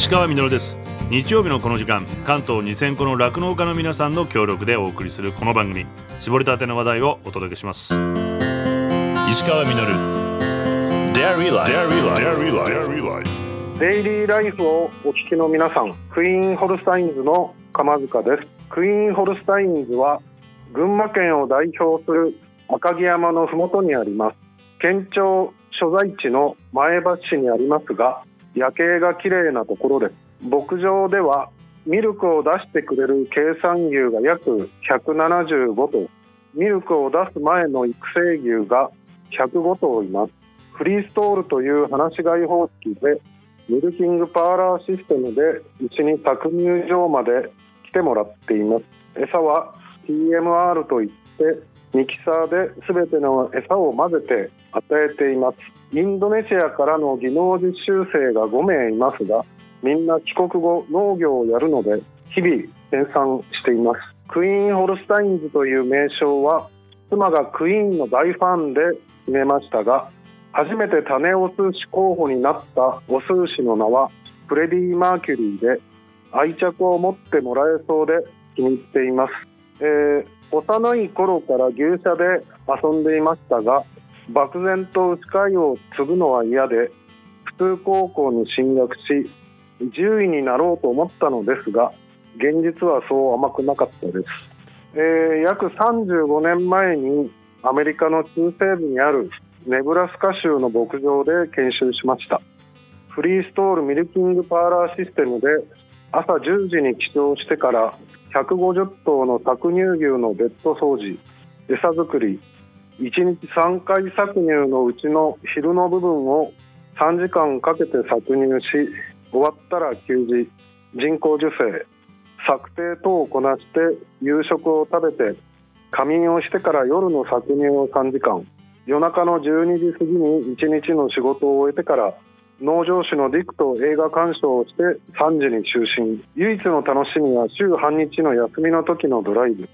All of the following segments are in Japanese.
石川みです。日曜日のこの時間関東2000個の酪農家の皆さんの協力でお送りするこの番組絞りたての話題をお届けします。石川みデイリーライフをお聞きの皆さんクイーンホルスタインズの鎌塚です。クイーンホルスタインズは群馬県を代表する赤城山のふもとにあります。県庁所在地の前橋市にありますが夜景が綺麗なところです牧場ではミルクを出してくれる計算牛が約175頭。ミルクを出す前の育成牛が105頭います。フリーストールという放し飼い方式でミルキングパーラーシステムでうちに搾乳場まで来てもらっています。餌は TMR といってミキサーで全ての餌を混ぜて与えています。インドネシアからの技能実習生が5名いますがみんな帰国後農業をやるので日々生産しています。クイーンホルスタインズという名称は妻がクイーンの大ファンで決めましたが初めて種オス牛候補になったオス牛の名はフレディ・マーキュリーで愛着を持ってもらえそうで気に入っています、えー、幼い頃から牛舎で遊んでいましたが漠然と牛飼いを継ぐのは嫌で普通高校に進学し獣医になろうと思ったのですが現実はそう甘くなかったです、えー、約35年前にアメリカの中西部にあるネブラスカ州の牧場で研修しました。フリーストールミルキングパーラーシステムで朝10時に起床してから150頭の搾乳牛のベッド掃除餌作り1日3回搾乳のうちの昼の部分を3時間かけて搾乳し終わったら給仕人工授精。策定等をこなして夕食を食べて仮眠をしてから夜の搾乳を3時間。夜中の12時過ぎに1日の仕事を終えてから農場主のディクと映画鑑賞をして3時に就寝。唯一の楽しみは週半日の休みの時のドライブ。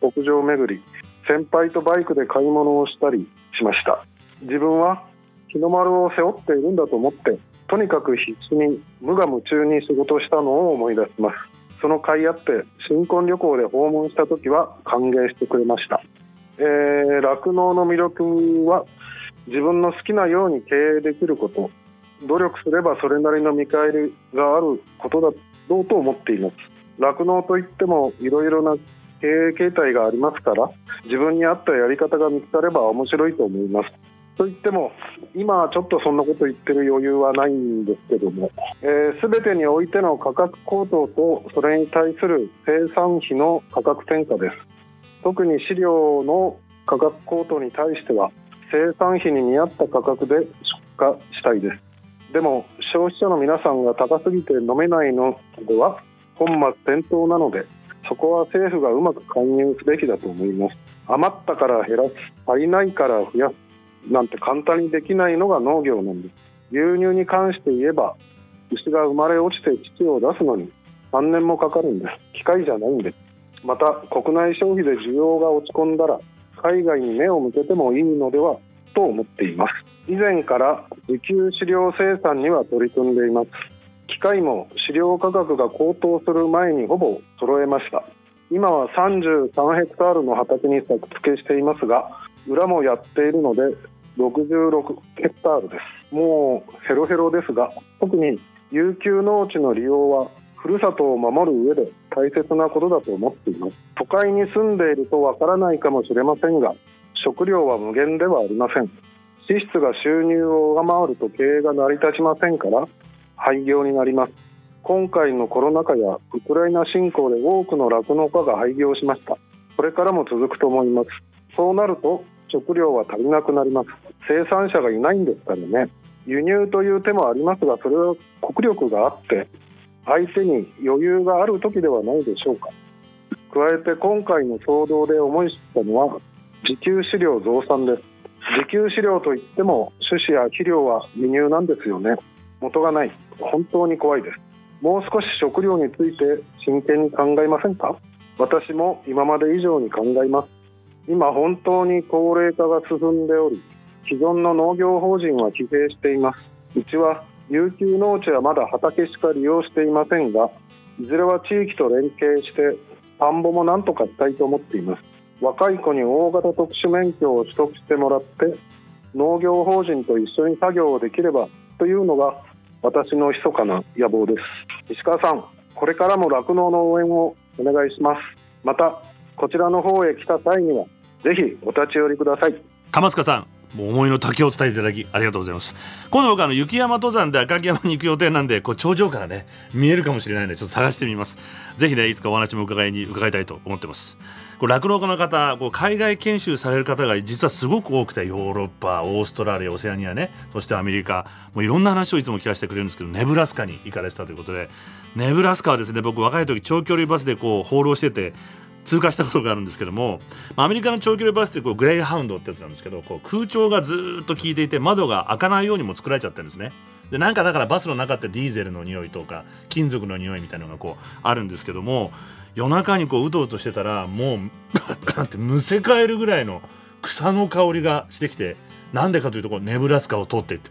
牧場巡り。先輩とバイクで買い物をしたりしました。自分は日の丸を背負っているんだと思ってとにかく必死に無我夢中に仕事したのを思い出します。その甲斐あって新婚旅行で訪問した時は歓迎してくれました。酪農、ー、の魅力は自分の好きなように経営できること。努力すればそれなりの見返りがあることだろうと思っています。酪農といってもいろいろな経営形態がありますから自分に合ったやり方が見つかれば面白いと思います。といっても今はちょっとそんなこと言ってる余裕はないんですけども、えー、全てにおいての価格高騰とそれに対する生産費の価格転嫁です。特に飼料の価格高騰に対しては生産費に見合った価格で出荷したいです。でも消費者の皆さんが高すぎて飲めないのでは本末転倒なのでそこは政府がうまく介入すべきだと思います。余ったから減らす足りないから増やすなんて簡単にできないのが農業なんです。牛乳に関して言えば牛が生まれ落ちて乳を出すのに3年もかかるんです。機械じゃないんです。また国内消費で需要が落ち込んだら海外に目を向けてもいいのではと思っています。以前から自給飼料生産には取り組んでいます。機械も飼料価格が高騰する前にほぼ揃えました。今は33ヘクタールの畑に作付けしていますが裏もやっているので66ヘクタールです。もうヘロヘロですが特に有給農地の利用はふるさとを守る上で大切なことだと思っています。都会に住んでいるとわからないかもしれませんが食料は無限ではありません。支出が収入を上回ると経営が成り立ちませんから廃業になります。今回のコロナ禍やウクライナ侵攻で多くの酪農家が廃業しました。これからも続くと思います。そうなると食料は足りなくなります。生産者がいないんですからね。輸入という手もありますがそれは国力があって相手に余裕がある時ではないでしょうか。加えて今回の騒動で思い知ったのは自給飼料増産です。自給飼料といっても種子や肥料は輸入なんですよね。元がない。本当に怖いです。もう少し食料について真剣に考えませんか？私も今まで以上に考えます。今本当に高齢化が進んでおり既存の農業法人は疲弊しています。うちは有給農地はまだ畑しか利用していませんがいずれは地域と連携して田んぼもなんとかしたいと思っています。若い子に大型特殊免許を取得してもらって農業法人と一緒に作業をできればというのが私の密かな野望です。石川さんこれからも酪農の応援をお願いします。またこちらの方へ来た際にはぜひお立ち寄りください。鎌塚さん思いの丈を伝えていただきありがとうございます。今度僕あの雪山登山で赤城山に行く予定なんでこう頂上からね見えるかもしれないのでちょっと探してみます。ぜひねいつかお話も伺いに伺いたいと思ってます。酪農家の方こう海外研修される方が実はすごく多くてヨーロッパオーストラリアオセアニアねそしてアメリカもういろんな話をいつも聞かせてくれるんですけどネブラスカに行かれてたということでネブラスカはですね僕若い時長距離バスでこう放浪してて通過したことがあるんですけどもアメリカの長距離バスってこうグレイハウンドってやつなんですけどこう空調がずっと効いていて窓が開かないようにも作られちゃってるんですね。でなんかだからバスの中ってディーゼルの匂いとか金属の匂いみたいなのがこうあるんですけども夜中にこううとうとしてたらもう ってむせ返るぐらいの草の香りがしてきてなんでかというとこうネブラスカを通ってって。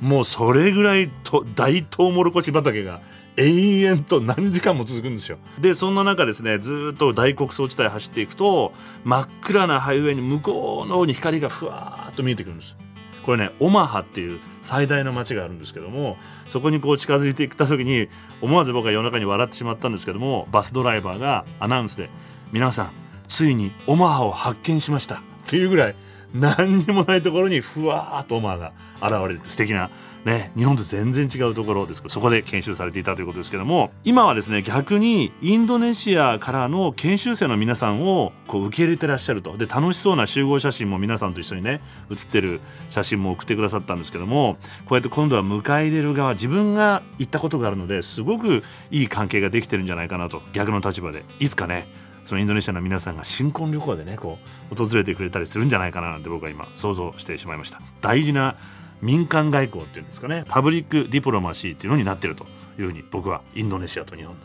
もうそれぐらいと大トウモロコシ畑が延々と何時間も続くんですよ。でそんな中ですねずっと大穀倉地帯走っていくと真っ暗なハイウェイに向こうの方に光がふわーっと見えてくるんです。これねオマハっていう最大の町があるんですけどもそこにこう近づいていった時に思わず僕は夜中に笑ってしまったんですけどもバスドライバーがアナウンスで「皆さんついにオマハを発見しました」っていうぐらい何にもないところにふわーっとオマハが現れる。素敵なね、日本と全然違うところですけどそこで研修されていたということですけども今はですね逆にインドネシアからの研修生の皆さんをこう受け入れてらっしゃると。で楽しそうな集合写真も皆さんと一緒にね写ってる写真も送ってくださったんですけどもこうやって今度は迎え入れる側自分が行ったことがあるのですごくいい関係ができてるんじゃないかなと逆の立場で。いつかねそのインドネシアの皆さんが新婚旅行でねこう訪れてくれたりするんじゃないかななんて僕は今想像してしまいました。大事な民間外交っていうんですかね。 public diplomacy っていうのになってるというふうに僕はインドネシアと日本の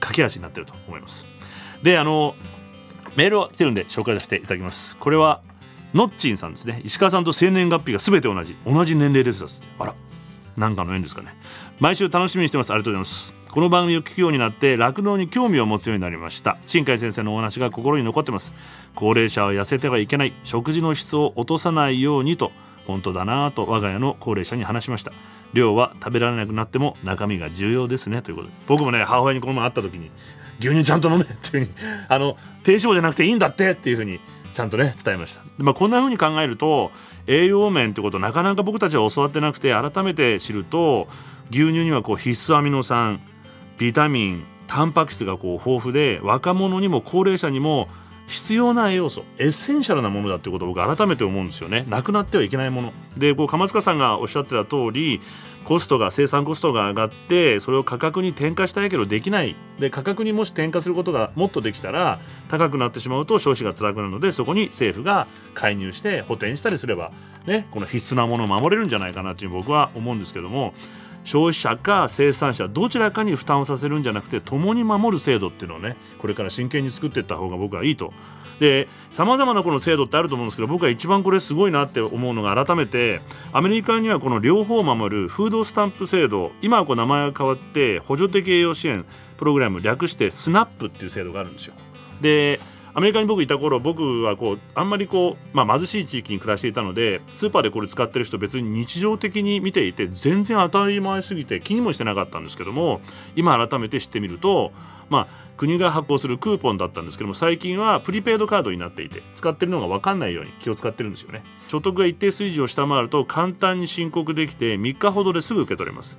架け橋になってると思います。であのメールは来てるんで紹介させていただきます。これはノッチンさんですね。石川さんと生年月日が全て同じ。同じ年齢です。あら。なんかの縁ですかね。毎週楽しみにしてます。ありがとうございます。この番組を聞くようになって酪農に興味を持つようになりました。新海先生のお話が心に残ってます。高齢者は痩せてはいけない。食事の質を落とさないようにと本当だなと我が家の高齢者に話しました。量は食べられなくなっても中身が重要ですね。ということで。僕もね母親にこの前会った時に牛乳ちゃんと飲めっていうふうに あの低脂肪じゃなくていいんだってっていうふうにちゃんとね伝えました。まあ、こんなふうに考えると栄養面ってことなかなか僕たちは教わってなくて改めて知ると牛乳にはこう必須アミノ酸ビタミンタンパク質がこう豊富で若者にも高齢者にも必要な栄養素エッセンシャルなものだってことを僕改めて思うんですよね。なくなってはいけないもの。でこう鎌塚さんがおっしゃってた通りコストが生産コストが上がってそれを価格に転嫁したいけどできない。で価格にもし転嫁することがもっとできたら高くなってしまうと消費が辛くなるのでそこに政府が介入して補填したりすればねこの必須なものを守れるんじゃないかなという僕は思うんですけども消費者か生産者どちらかに負担をさせるんじゃなくて共に守る制度っていうのをねこれから真剣に作っていった方が僕はいいと。でさまざまなこの制度ってあると思うんですけど僕は一番これすごいなって思うのが改めてアメリカにはこの両方を守るフードスタンプ制度今はこう名前が変わって補助的栄養支援プログラム略してスナップっていう制度があるんですよ。でアメリカに僕いた頃僕はこうあんまりこう、まあ、貧しい地域に暮らしていたのでスーパーでこれ使ってる人別に日常的に見ていて全然当たり前すぎて気にもしてなかったんですけども今改めて知ってみるとまあ国が発行するクーポンだったんですけども最近はプリペイドカードになっていて使ってるのが分かんないように気を使ってるんですよね。所得が一定水準を下回ると簡単に申告できて3日ほどですぐ受け取れます。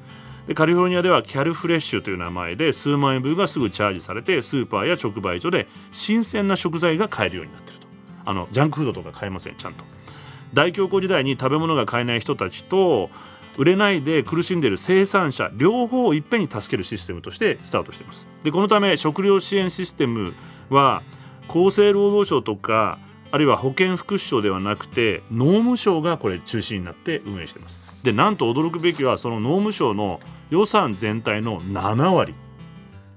でカリフォルニアではキャルフレッシュという名前で数万円分がすぐチャージされてスーパーや直売所で新鮮な食材が買えるようになっていると。あのジャンクフードとか買えませんちゃんと。大恐慌時代に食べ物が買えない人たちと売れないで苦しんでいる生産者両方をいっぺんに助けるシステムとしてスタートしています。でこのため食料支援システムは厚生労働省とかあるいは保健福祉省ではなくて農務省がこれ中心になって運営しています。でなんと驚くべきはその農務省の予算全体の7割。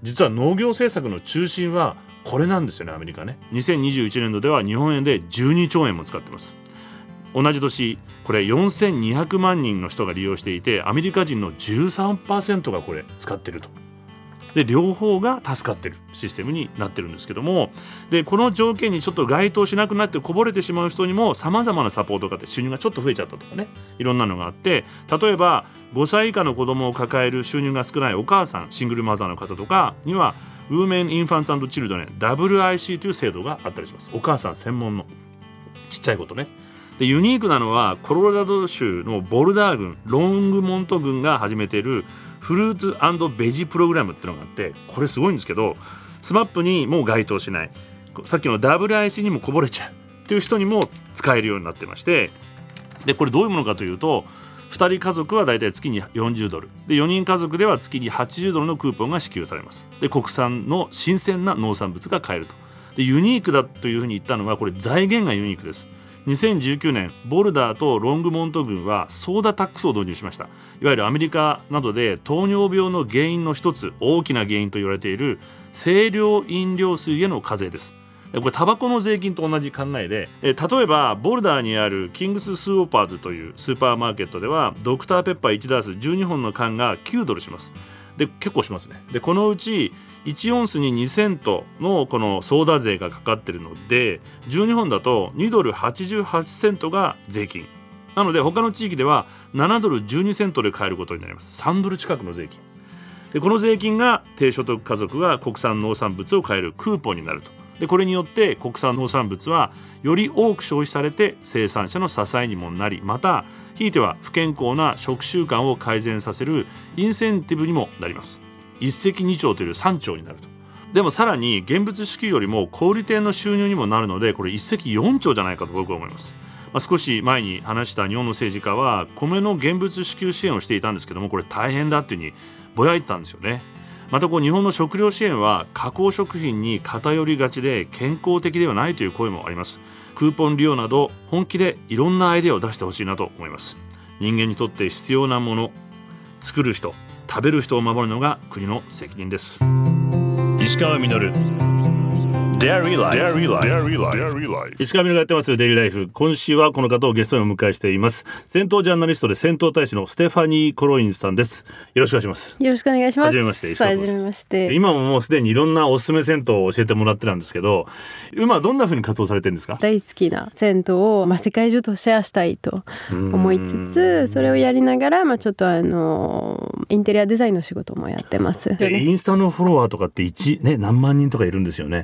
実は農業政策の中心はこれなんですよねアメリカね。2021年度では日本円で12兆円も使ってます。同じ年これ4200万人の人が利用していてアメリカ人の13%がこれ使ってると。で両方が助かってるシステムになってるんですけどもでこの条件にちょっと該当しなくなってこぼれてしまう人にもさまざまなサポートがあって収入がちょっと増えちゃったとかねいろんなのがあって例えば5歳以下の子供を抱える収入が少ないお母さんシングルマザーの方とかにはウーメン・インファンツチルドレン WIC という制度があったりします。お母さん専門のちっちゃいことね。でユニークなのはコロラド州のボルダー郡ロングモント郡が始めているフルーツベジプログラムっていうのがあってこれすごいんですけど SMAP にもう該当しない。さっきの WIC にもこぼれちゃうっていう人にも使えるようになってましてでこれどういうものかというと2人家族はだいたい月に40ドル。で4人家族では月に80ドルのクーポンが支給されます。で国産の新鮮な農産物が買えると。でユニークだというふうに言ったのはこれ財源がユニークです。2019年ボルダーとロングモント郡はソーダタックスを導入しました。いわゆるアメリカなどで糖尿病の原因の一つ大きな原因と言われている清涼飲料水への課税です。これタバコの税金と同じ考えで例えばボルダーにあるキングススオーパーズというスーパーマーケットではドクターペッパー1ダース12本の缶が9ドルします。で結構しますね。でこのうち1オンスに2セントのこのソーダ税がかかってるので12本だと2ドル88セントが税金。なので他の地域では7ドル12セントで買えることになります。3ドル近くの税金。でこの税金が低所得家族が国産農産物を買えるクーポンになると。でこれによって国産農産物はより多く消費されて生産者の支えにもなりまたひいては不健康な食習慣を改善させるインセンティブにもなります。一石二鳥という3鳥になると。でもさらに現物支給よりも小売店の収入にもなるのでこれ一石四鳥じゃないかと僕は思います、まあ、少し前に話した日本の政治家は米の現物支給支援をしていたんですけどもこれ大変だっていうふうにぼやいてたんですよね。またこう日本の食料支援は加工食品に偏りがちで健康的ではないという声もあります。クーポン利用など本気でいろんなアイデアを出してほしいなと思います。人間にとって必要なもの作る人。食べる人を守るのが国の責任です。石川稔。石川みがやってますデイリーライフ今週はこの方をゲストにお迎えしています。戦闘ジャーナリストで戦闘大使のステファニー・コロインさんです。よろしくお願いします。よろしくお願いします。初めまして初めまして。今ももうすでにいろんなおすすめ銭湯を教えてもらってたんですけど今どんな風に活動されてるんですか？大好きな銭湯をまあ世界中とシェアしたいと思いつつそれをやりながらまあちょっとあのインテリアデザインの仕事もやってます。インスタのフォロワーとかって一ね何万人とかいるんですよね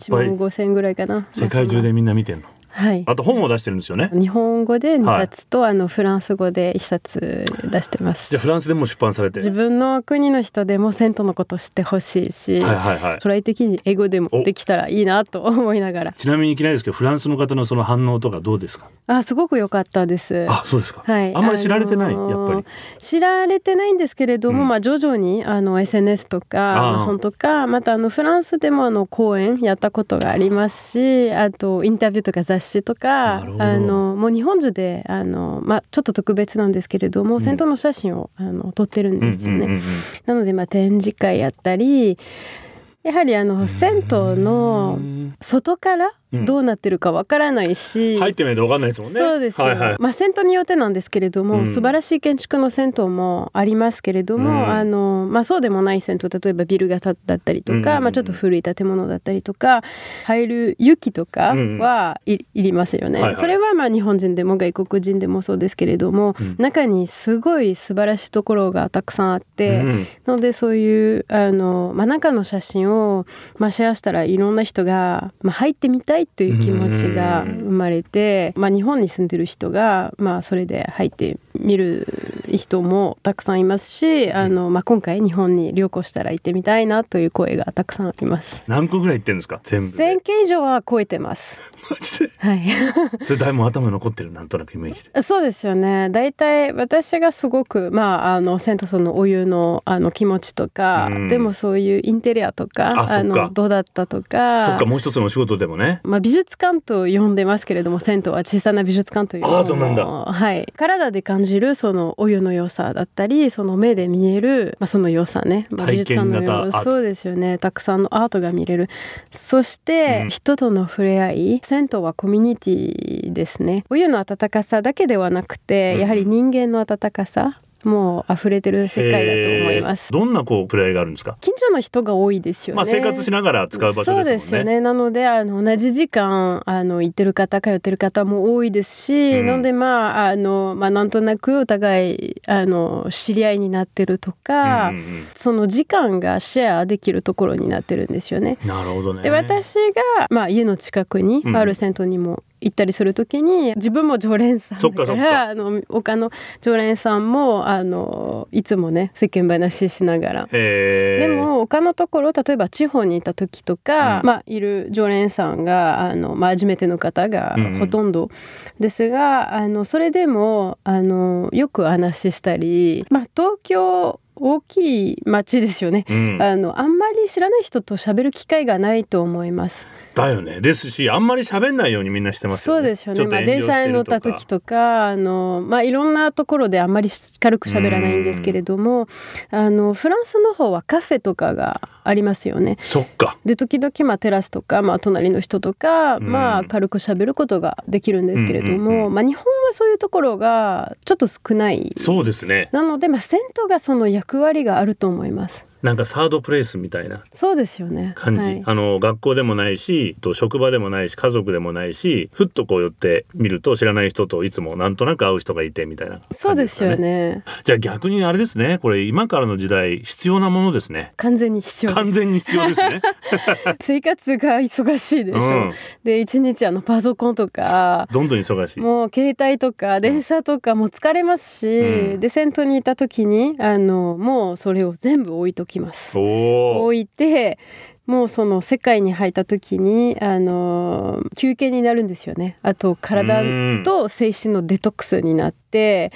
5000ぐらいかな。世界中でみんな見てんの？はい、あと本を出してるんですよね。日本語で2冊と、はい、あのフランス語で1冊出してます。じゃあフランスでも出版されて。自分の国の人でも銭湯のこと知ってほしいし、はいはいはい、将来的に英語でもできたらいいなと思いながら。ちなみにいきなりですけどフランスの方のその反応とかどうですか？あすごく良かったです。あそうですか、はい、あんまり知られてない、あのー、やっぱり。知られてないんですけれども、うん、まあ徐々にあの SNS とか本とかまたあのフランスでもあの講演やったことがありますしあとインタビューとか雑誌とかあのもう日本中であの、まあ、ちょっと特別なんですけれども、うん、銭湯の写真をあの撮ってるんですよね。なので、まあ、展示会やったりやはりあの銭湯の外からどうなってるかわからないし、うん、入ってないとわかんないですもんね。そうです、はいはい、まあ銭湯によってなんですけれども、うん、素晴らしい建築の銭湯もありますけれども、うん、あのまあそうでもない銭湯例えばビル型だったりとか、まあちょっと古い建物だったりとか入る雪とかはいいりますよね、はいはい、それはまあ日本人でも外国人でもそうですけれども、中にすごい素晴らしいところがたくさんあって、なのでそういうあのまあ中の写真をまあシェアしたらいろんな人がまあ入ってみたいいという気持ちが生まれて、まあ、日本に住んでる人が、まあ、それで入ってみる人もたくさんいますしあの、まあ、今回日本に旅行したら行ってみたいなという声がたくさんあります。何個ぐらい行ってるんですか？全部1000件以上は超えてます。マジで？はい。それだいぶ頭残ってるなんとなくイメージで。そうですよね。大体私がすごくまああのセントソンのお湯のあの気持ちとか、でもそういうインテリアとかあのどうだったとかそっかもう一つのお仕事でもね。まあ、美術館と呼んでますけれども銭湯は小さな美術館というアートなんだ。はい、体で感じるそのお湯の良さだったりその目で見える、まあ、その良さね、まあ、美術館の体験型アート。そうですよね。たくさんのアートが見れる。そして、うん。人との触れ合い銭湯はコミュニティですね。お湯の温かさだけではなくて、うん。やはり人間の温かさもう溢れてる世界だと思いますどんなこうプレイがあるんですか？近所の人が多いですよね。まあ生活しながら使う場所ね。そうですよねなのであの同じ時間あの行ってる方通ってる方も多いですし、うんなのでまああの、まあ、なんとなくお互いあの知り合いになってるとか、うんうんうんその時間がシェアできるところになってるんですよね。なるほどね。で私が、まあ、家の近くにうんある銭湯にも行ったりするときに自分も常連さんだからあの他の常連さんもあのいつもね世間話しながら。でも他のところ例えば地方にいた時とか、うん。まあ、いる常連さんがあの、まあ、初めての方がうんうん。ほとんど。ですが、あのそれでもあのよく話したり、まあ、東京大きい町ですよね。うん、あのあんまり知らない人と喋る機会がないと思います。だよね。ですしあんまり喋んないようにみんなしてますよね。そうですよね。まあ電車に乗った時とか、あのまあいろんなところであんまり軽く喋らないんですけれども、あのフランスの方はカフェとかがありますよね。そっか。で時々まあテラスとか、まあ、隣の人とか、うん。まあ軽く喋ることができるんですけれども、うんうんうん。まあ、日本はそういうところがちょっと少ない。そうですね。なので、まあ、銭湯がその役割があると思います。なんかサードプレイスみたいなそうですよね。感じ、はい。あの学校でもないしと職場でもないし家族でもないしふっとこう寄ってみると知らない人といつもなんとなく会う人がいてみたいな感じそうですよかね。じゃあ逆にあれですね。これ今からの時代必要なものですね。完全に必要完全に必要ですね。生活が忙しいでしょ、うん。で一日あのパソコンとかどんどん忙しい。もう携帯とか電車とかもう疲れますし、うん。で銭湯にいた時にあのもうそれを全部置いときます。置いてもうその世界に入った時にあの休憩になるんですよね。あと体と精神のデトックスになって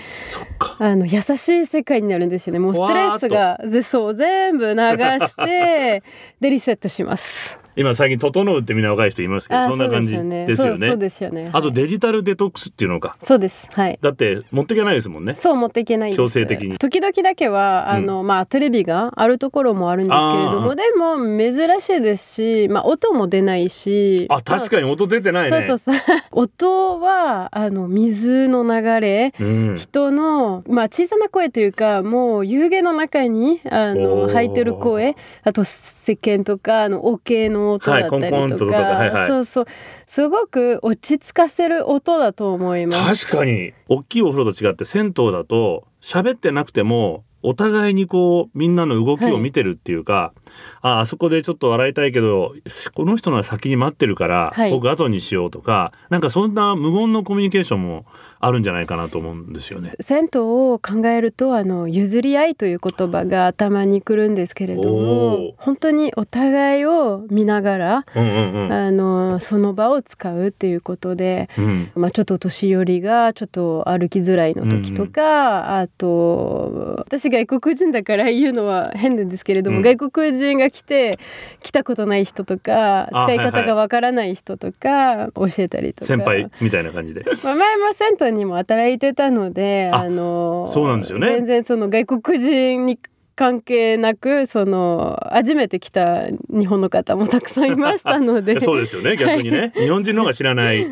あの優しい世界になるんですよね。もうストレスがぜそう全部流してでリセットします今最近「整う」ってみんな若い人いますけどあそんな感じですよね。そうですよね。あとはいデジタルデトックスっていうのか。そうです。はい。だって持っていけないですもんね。そう持っていけない強制的に。時々だけはあの、まあテレビがあるところもあるんですけれどもでも珍しいですし、まあ、音も出ないし。あ確かに音出てないね。そうそうそう。音はあの水の流れ。うん。人の、まあ、小さな声というかもう湯気の中にあの入ってる声。あと石鹸とかあの桶の音だったりとか,、はいコンコンととかはいはい。そうそうすごく落ち着かせる音だと思います。確かに。大きいお風呂と違って銭湯だと喋ってなくてもお互いにこうみんなの動きを見てるっていうか、ああそこでちょっと笑いたいけどこの人のが先に待ってるから、はい。僕後にしようとかなんかそんな無言のコミュニケーションもあるんじゃないかなと思うんですよね。銭湯を考えるとあの譲り合いという言葉が頭にくるんですけれども本当にお互いを見ながら、うんうんうんあのその場を使うっていうことで、うんまあ、ちょっと年寄りがちょっと歩きづらいの時とか、あと私外国人だから言うのは変なんですけれども、うん外国人が来て来たことない人とかあ使い方がわからない人とか教えたりとか。先輩みたいな感じで。まあ、前も銭湯にも働いてたのでああのそうなんですよね。全然その外国人に関係なくその初めて来た日本の方もたくさんいましたので。そうですよね。逆にね、日本人の方が知らない、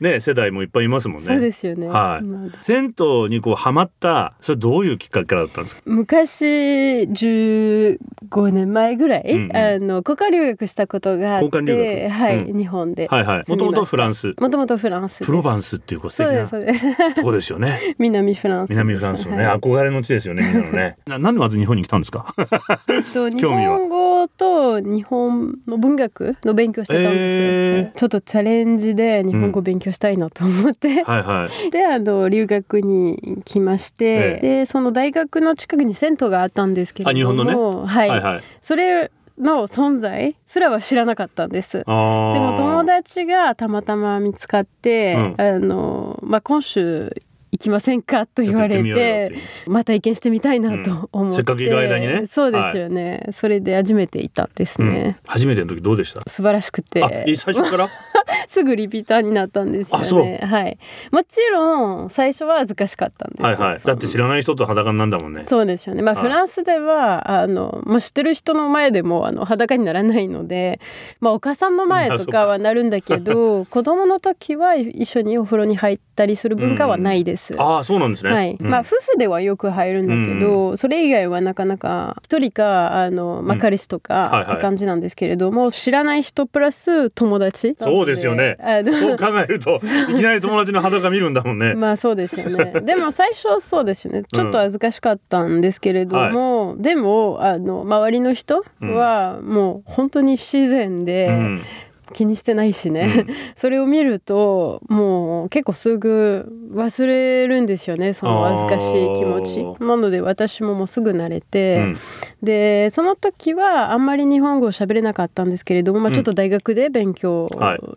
ね、世代もいっぱいいますもんね。そうですよね、はい。まあ。銭湯にこうハマったそれどういうきっかけだったんですか？昔15年前ぐらい、うんうん。あの交換留学したことがあって学。はい、うん。日本ではいはい。もともとフランス。もともとフランスプロバンスっていう素そう敵なですそうです。とこですよね。南フランス。南フランスのね、はい。憧れの地ですよねみんなのね。ななんでまず日本に来たんですか？と 日本語と日本の文学の勉強してたんですよ、えー。ちょっとチャレンジで日本語勉強したいなと思って、はいはい。であの留学に来まして、ええ。でその大学の近くに銭湯があったんですけれどもあ日本のね？はい、はいはい。それの存在すらは知らなかったんです。でも友達がたまたま見つかって、うあのまあ、今週行きませんかと言われてまた意見してみたいなと思って、うんせっかくいる間にね。そうですよね、それで初めて行ったんですね、うん。初めての時どうでした？素晴らしくて。最初から？すぐリピーターになったんですよね。はい。もちろん最初は恥ずかしかったんですはいはい。だって知らない人と裸なんだもんね。そうですよね。まあフランスではあの、まあ、知ってる人の前でもあの裸にならないのでまあお母さんの前とかはなるんだけど 子供の時は一緒にお風呂に入ったりする文化はないです、うん、ああそうなんですね、はい、うん、まあ夫婦ではよく入るんだけど、うん、それ以外はなかなか一人かあの、まあ、彼氏とかって感じなんですけれども、知らない人プラス友達そうですよねそう考えると いきなり友達の裸見るんだもんね。まあそうですよね。でも最初そうですよね。ちょっと恥ずかしかったんですけれども、はい、でもあの周りの人はもう本当に自然で、うん気にしてないしね、うん、それを見るともう結構すぐ忘れるんですよねその恥ずかしい気持ち。なので私ももうすぐ慣れて、うん、でその時はあんまり日本語を喋れなかったんですけれども、まあ、ちょっと大学で勉強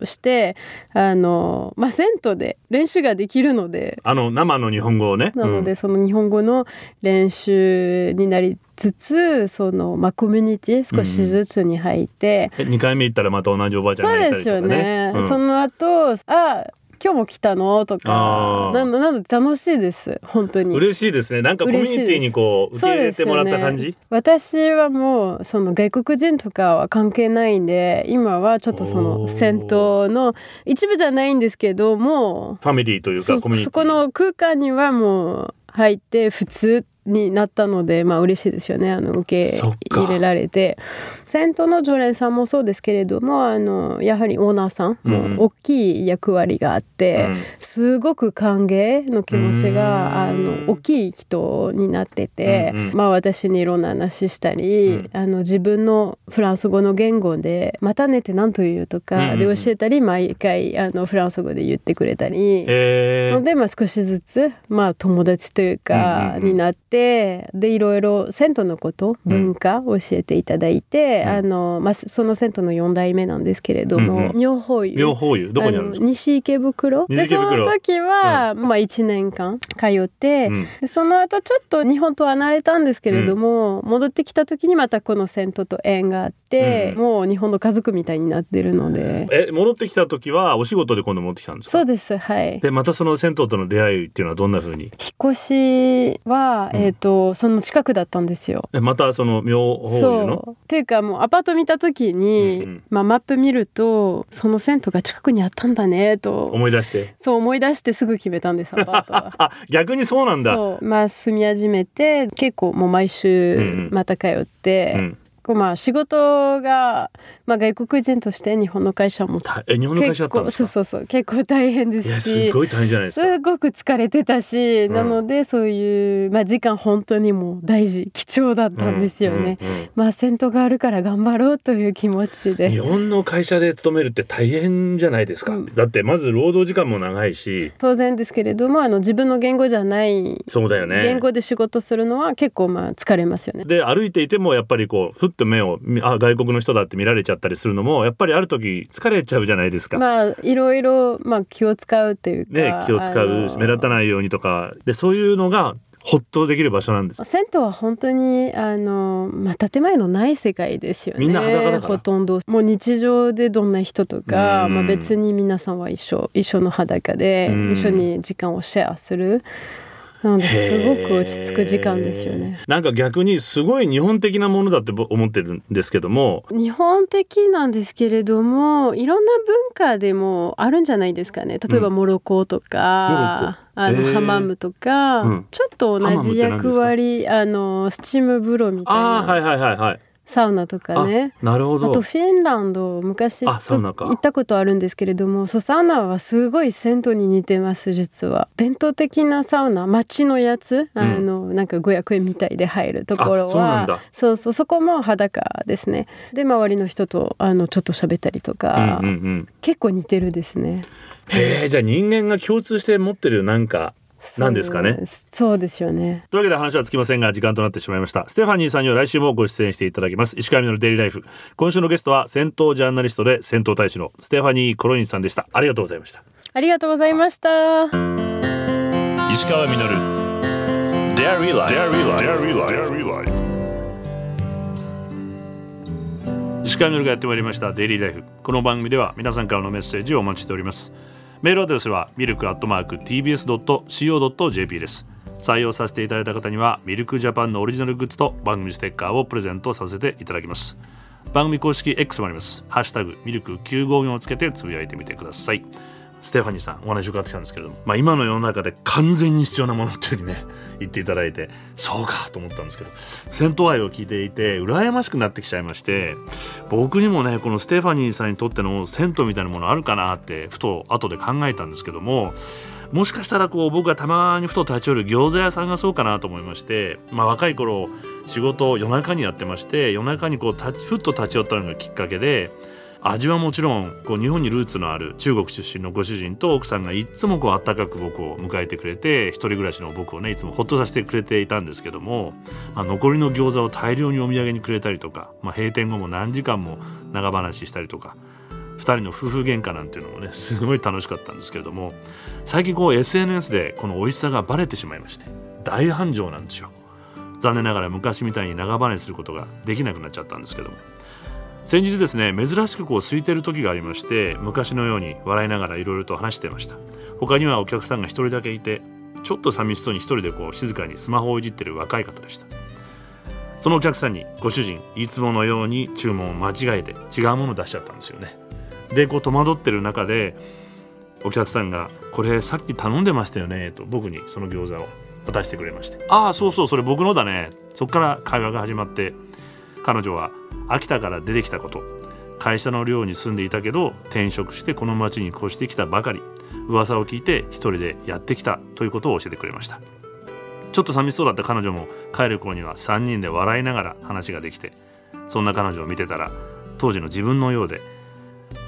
して、うんはい、あのまあ、銭湯で練習ができるので。あの生の日本語をね。なので、その日本語の練習になりつつその、まあ、コミュニティ少しずつに入って、うん、2回目行ったらまた同じおばあちゃんがいたりとか、ね、そうですよね、うん、その後あ今日も来たの？とか。なんなので楽しいです本当に。嬉しいですね。なんかコミュニティにこう受け入れてもらった感じ、ね、私はもうその外国人とかは関係ないんで今はちょっとその銭湯の一部じゃないんですけどもファミリーというかコミュニティ。そこの空間にはもう入って普通になったのでまあ嬉しいですよね。あの受け入れられて銭湯の常連さんもそうですけれどもあのやはりオーナーさんも大きい役割があって、うん、すごく歓迎の気持ちがあの大きい人になってて、うんうん、まあ私にいろんな話したり、うん、あの自分のフランス語の言語で「またね」って何と言うとかで教えたり毎回あのフランス語で言ってくれたり、ので、まあ、少しずつ、まあ、友達というかになって。てでいろいろ銭湯のこと文化教えていただいて、うん、あのまあ、その銭湯の4代目なんですけれども、うんうん、妙法湯。妙法湯。どこにあるんですか？西池袋。でその時は、うん、まあ、1年間通って、うん、でその後ちょっと日本と離れたんですけれども、戻ってきた時にまたこの銭湯と縁があって、もう日本の家族みたいになってるので。え戻ってきた時はお仕事で今度持ってきたんですか？そうですはい。でまたその銭湯との出会いっていうのはどんなふうに？引っ越しは、えっ、ー、とその近くだったんですよ。またその妙法湯の？っていうかもうアパート見た時に、うんうん、まあ、マップ見るとその銭湯が近くにあったんだねと思い出して。そう思い出してすぐ決めたんですアパートは。逆にそうなんだ。まあ住み始めて結構もう毎週また通って、うんうんまあ仕事が、まあ、外国人として日本の会社もえ日本の会社そうそうそう結構大変ですしすごい大変じゃないですか。すごく疲れてたし、うん、なのでそういう、まあ、時間本当にもう大事貴重だったんですよね、うんうんうん、まあ先頭があるから頑張ろうという気持ちで。日本の会社で勤めるって大変じゃないですか、うん、だってまず労働時間も長いし。当然ですけれどもあの自分の言語じゃないそうだよね。言語で仕事するのは結構まあ疲れますよね。で歩いていてもやっぱりこうふっと目をあ外国の人だって見られちゃったりするのもやっぱりある時疲れちゃうじゃないですか。まあいろいろ、まあ、気を使うっていうか、ね、気を使う目立たないようにとか。でそういうのがほっとできる場所なんです。銭湯は本当にあの、まあ、建前のない世界ですよね。みんな裸だから。ほとんど。もう日常でどんな人とか、まあ、別に皆さんは一緒一緒の裸で一緒に時間をシェアする。なのですごく落ち着く時間ですよね。なんか逆にすごい日本的なものだって思ってるんですけども。日本的なんですけれどもいろんな文化でもあるんじゃないですかね。例えばモロコとか、うん、あのハマムとか、うん、ちょっと同じ役割あのスチーム風呂みたいな。あはいはいはいはいサウナとかね。なるほど。あとフィンランド昔行ったことあるんですけれどもそうサウナはすごい銭湯に似てます実は。伝統的なサウナ街のやつ、うん、あのなんか500円みたいで入るところはそうそうそこも裸ですね。で周りの人とあのちょっと喋ったりとか、うんうんうん、結構似てるですね。へえじゃあ人間が共通して持ってるなんかなんですかね。そうですよね。というわけで話はつきませんが時間となってしまいました。ステファニーさんには来週もご出演していただきます。石川のデイリーライフ。今週のゲストは戦闘ジャーナリストで戦闘大使のステファニー・コロインさんでした。ありがとうございました。ありがとうございました石川稔 Dairy Life 石川みのるがやってまいりました。デイリーライフこの番組では皆さんからのメッセージをお待ちしておりますメールアドレスはミルクアットマーク TBS.CO.JP です。採用させていただいた方にはミルクジャパンのオリジナルグッズと番組ステッカーをプレゼントさせていただきます。番組公式 X もあります。ハッシュタグミルク954をつけてつぶやいてみてください。ステファニーさんお話伺ってきたんですけれども、まあ、今の世の中で完全に必要なものっていうふうにね 言っていただいてそうかと思ったんですけど戦闘愛を聞いていて羨ましくなってきちゃいまして僕にもねこのステファニーさんにとっての銭湯みたいなものあるかなってふと後で考えたんですけどももしかしたらこう僕がたまにふと立ち寄る餃子屋さんがそうかなと思いまして、まあ、若い頃仕事を夜中にやってまして夜中にこうふっと立ち寄ったのがきっかけで味はもちろんこう日本にルーツのある中国出身のご主人と奥さんがいつもこう温かく僕を迎えてくれて一人暮らしの僕をねいつもほっとさせてくれていたんですけども、まあ、残りの餃子を大量にお土産にくれたりとか、まあ、閉店後も何時間も長話したりとか2人の夫婦喧嘩なんていうのもね すごい楽しかったんですけれども最近こう SNS でこの美味しさがバレてしまいまして大繁盛なんですよ。残念ながら昔みたいに長話することができなくなっちゃったんですけども先日ですね珍しくこう空いてる時がありまして昔のように笑いながらいろいろと話してました。他にはお客さんが一人だけいてちょっと寂しそうに一人でこう静かにスマホをいじってる若い方でした。そのお客さんにご主人いつものように注文を間違えて違うものを出しちゃったんですよね。でこう戸惑ってる中でお客さんが「これさっき頼んでましたよね」と僕にその餃子を渡してくれまして「ああそうそうそれ僕のだね」そこから会話が始まって彼女は秋田から出てきたこと。会社の寮に住んでいたけど転職してこの町に越してきたばかり。噂を聞いて一人でやってきたということを教えてくれました。ちょっと寂しそうだった彼女も帰る頃には3人で笑いながら話ができてそんな彼女を見てたら当時の自分のようで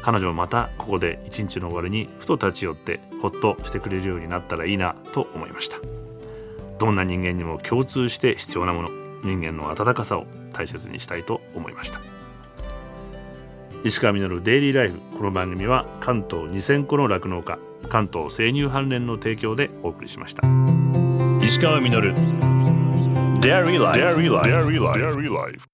彼女もまたここで一日の終わりにふと立ち寄ってほっとしてくれるようになったらいいなと思いました。どんな人間にも共通して必要なもの人間の温かさを大切にしたいと思いました。石川稔デイリーライフこの番組は関東2000個の酪農家関東生乳関連の提供でお送りしました。石川稔 Dairy Life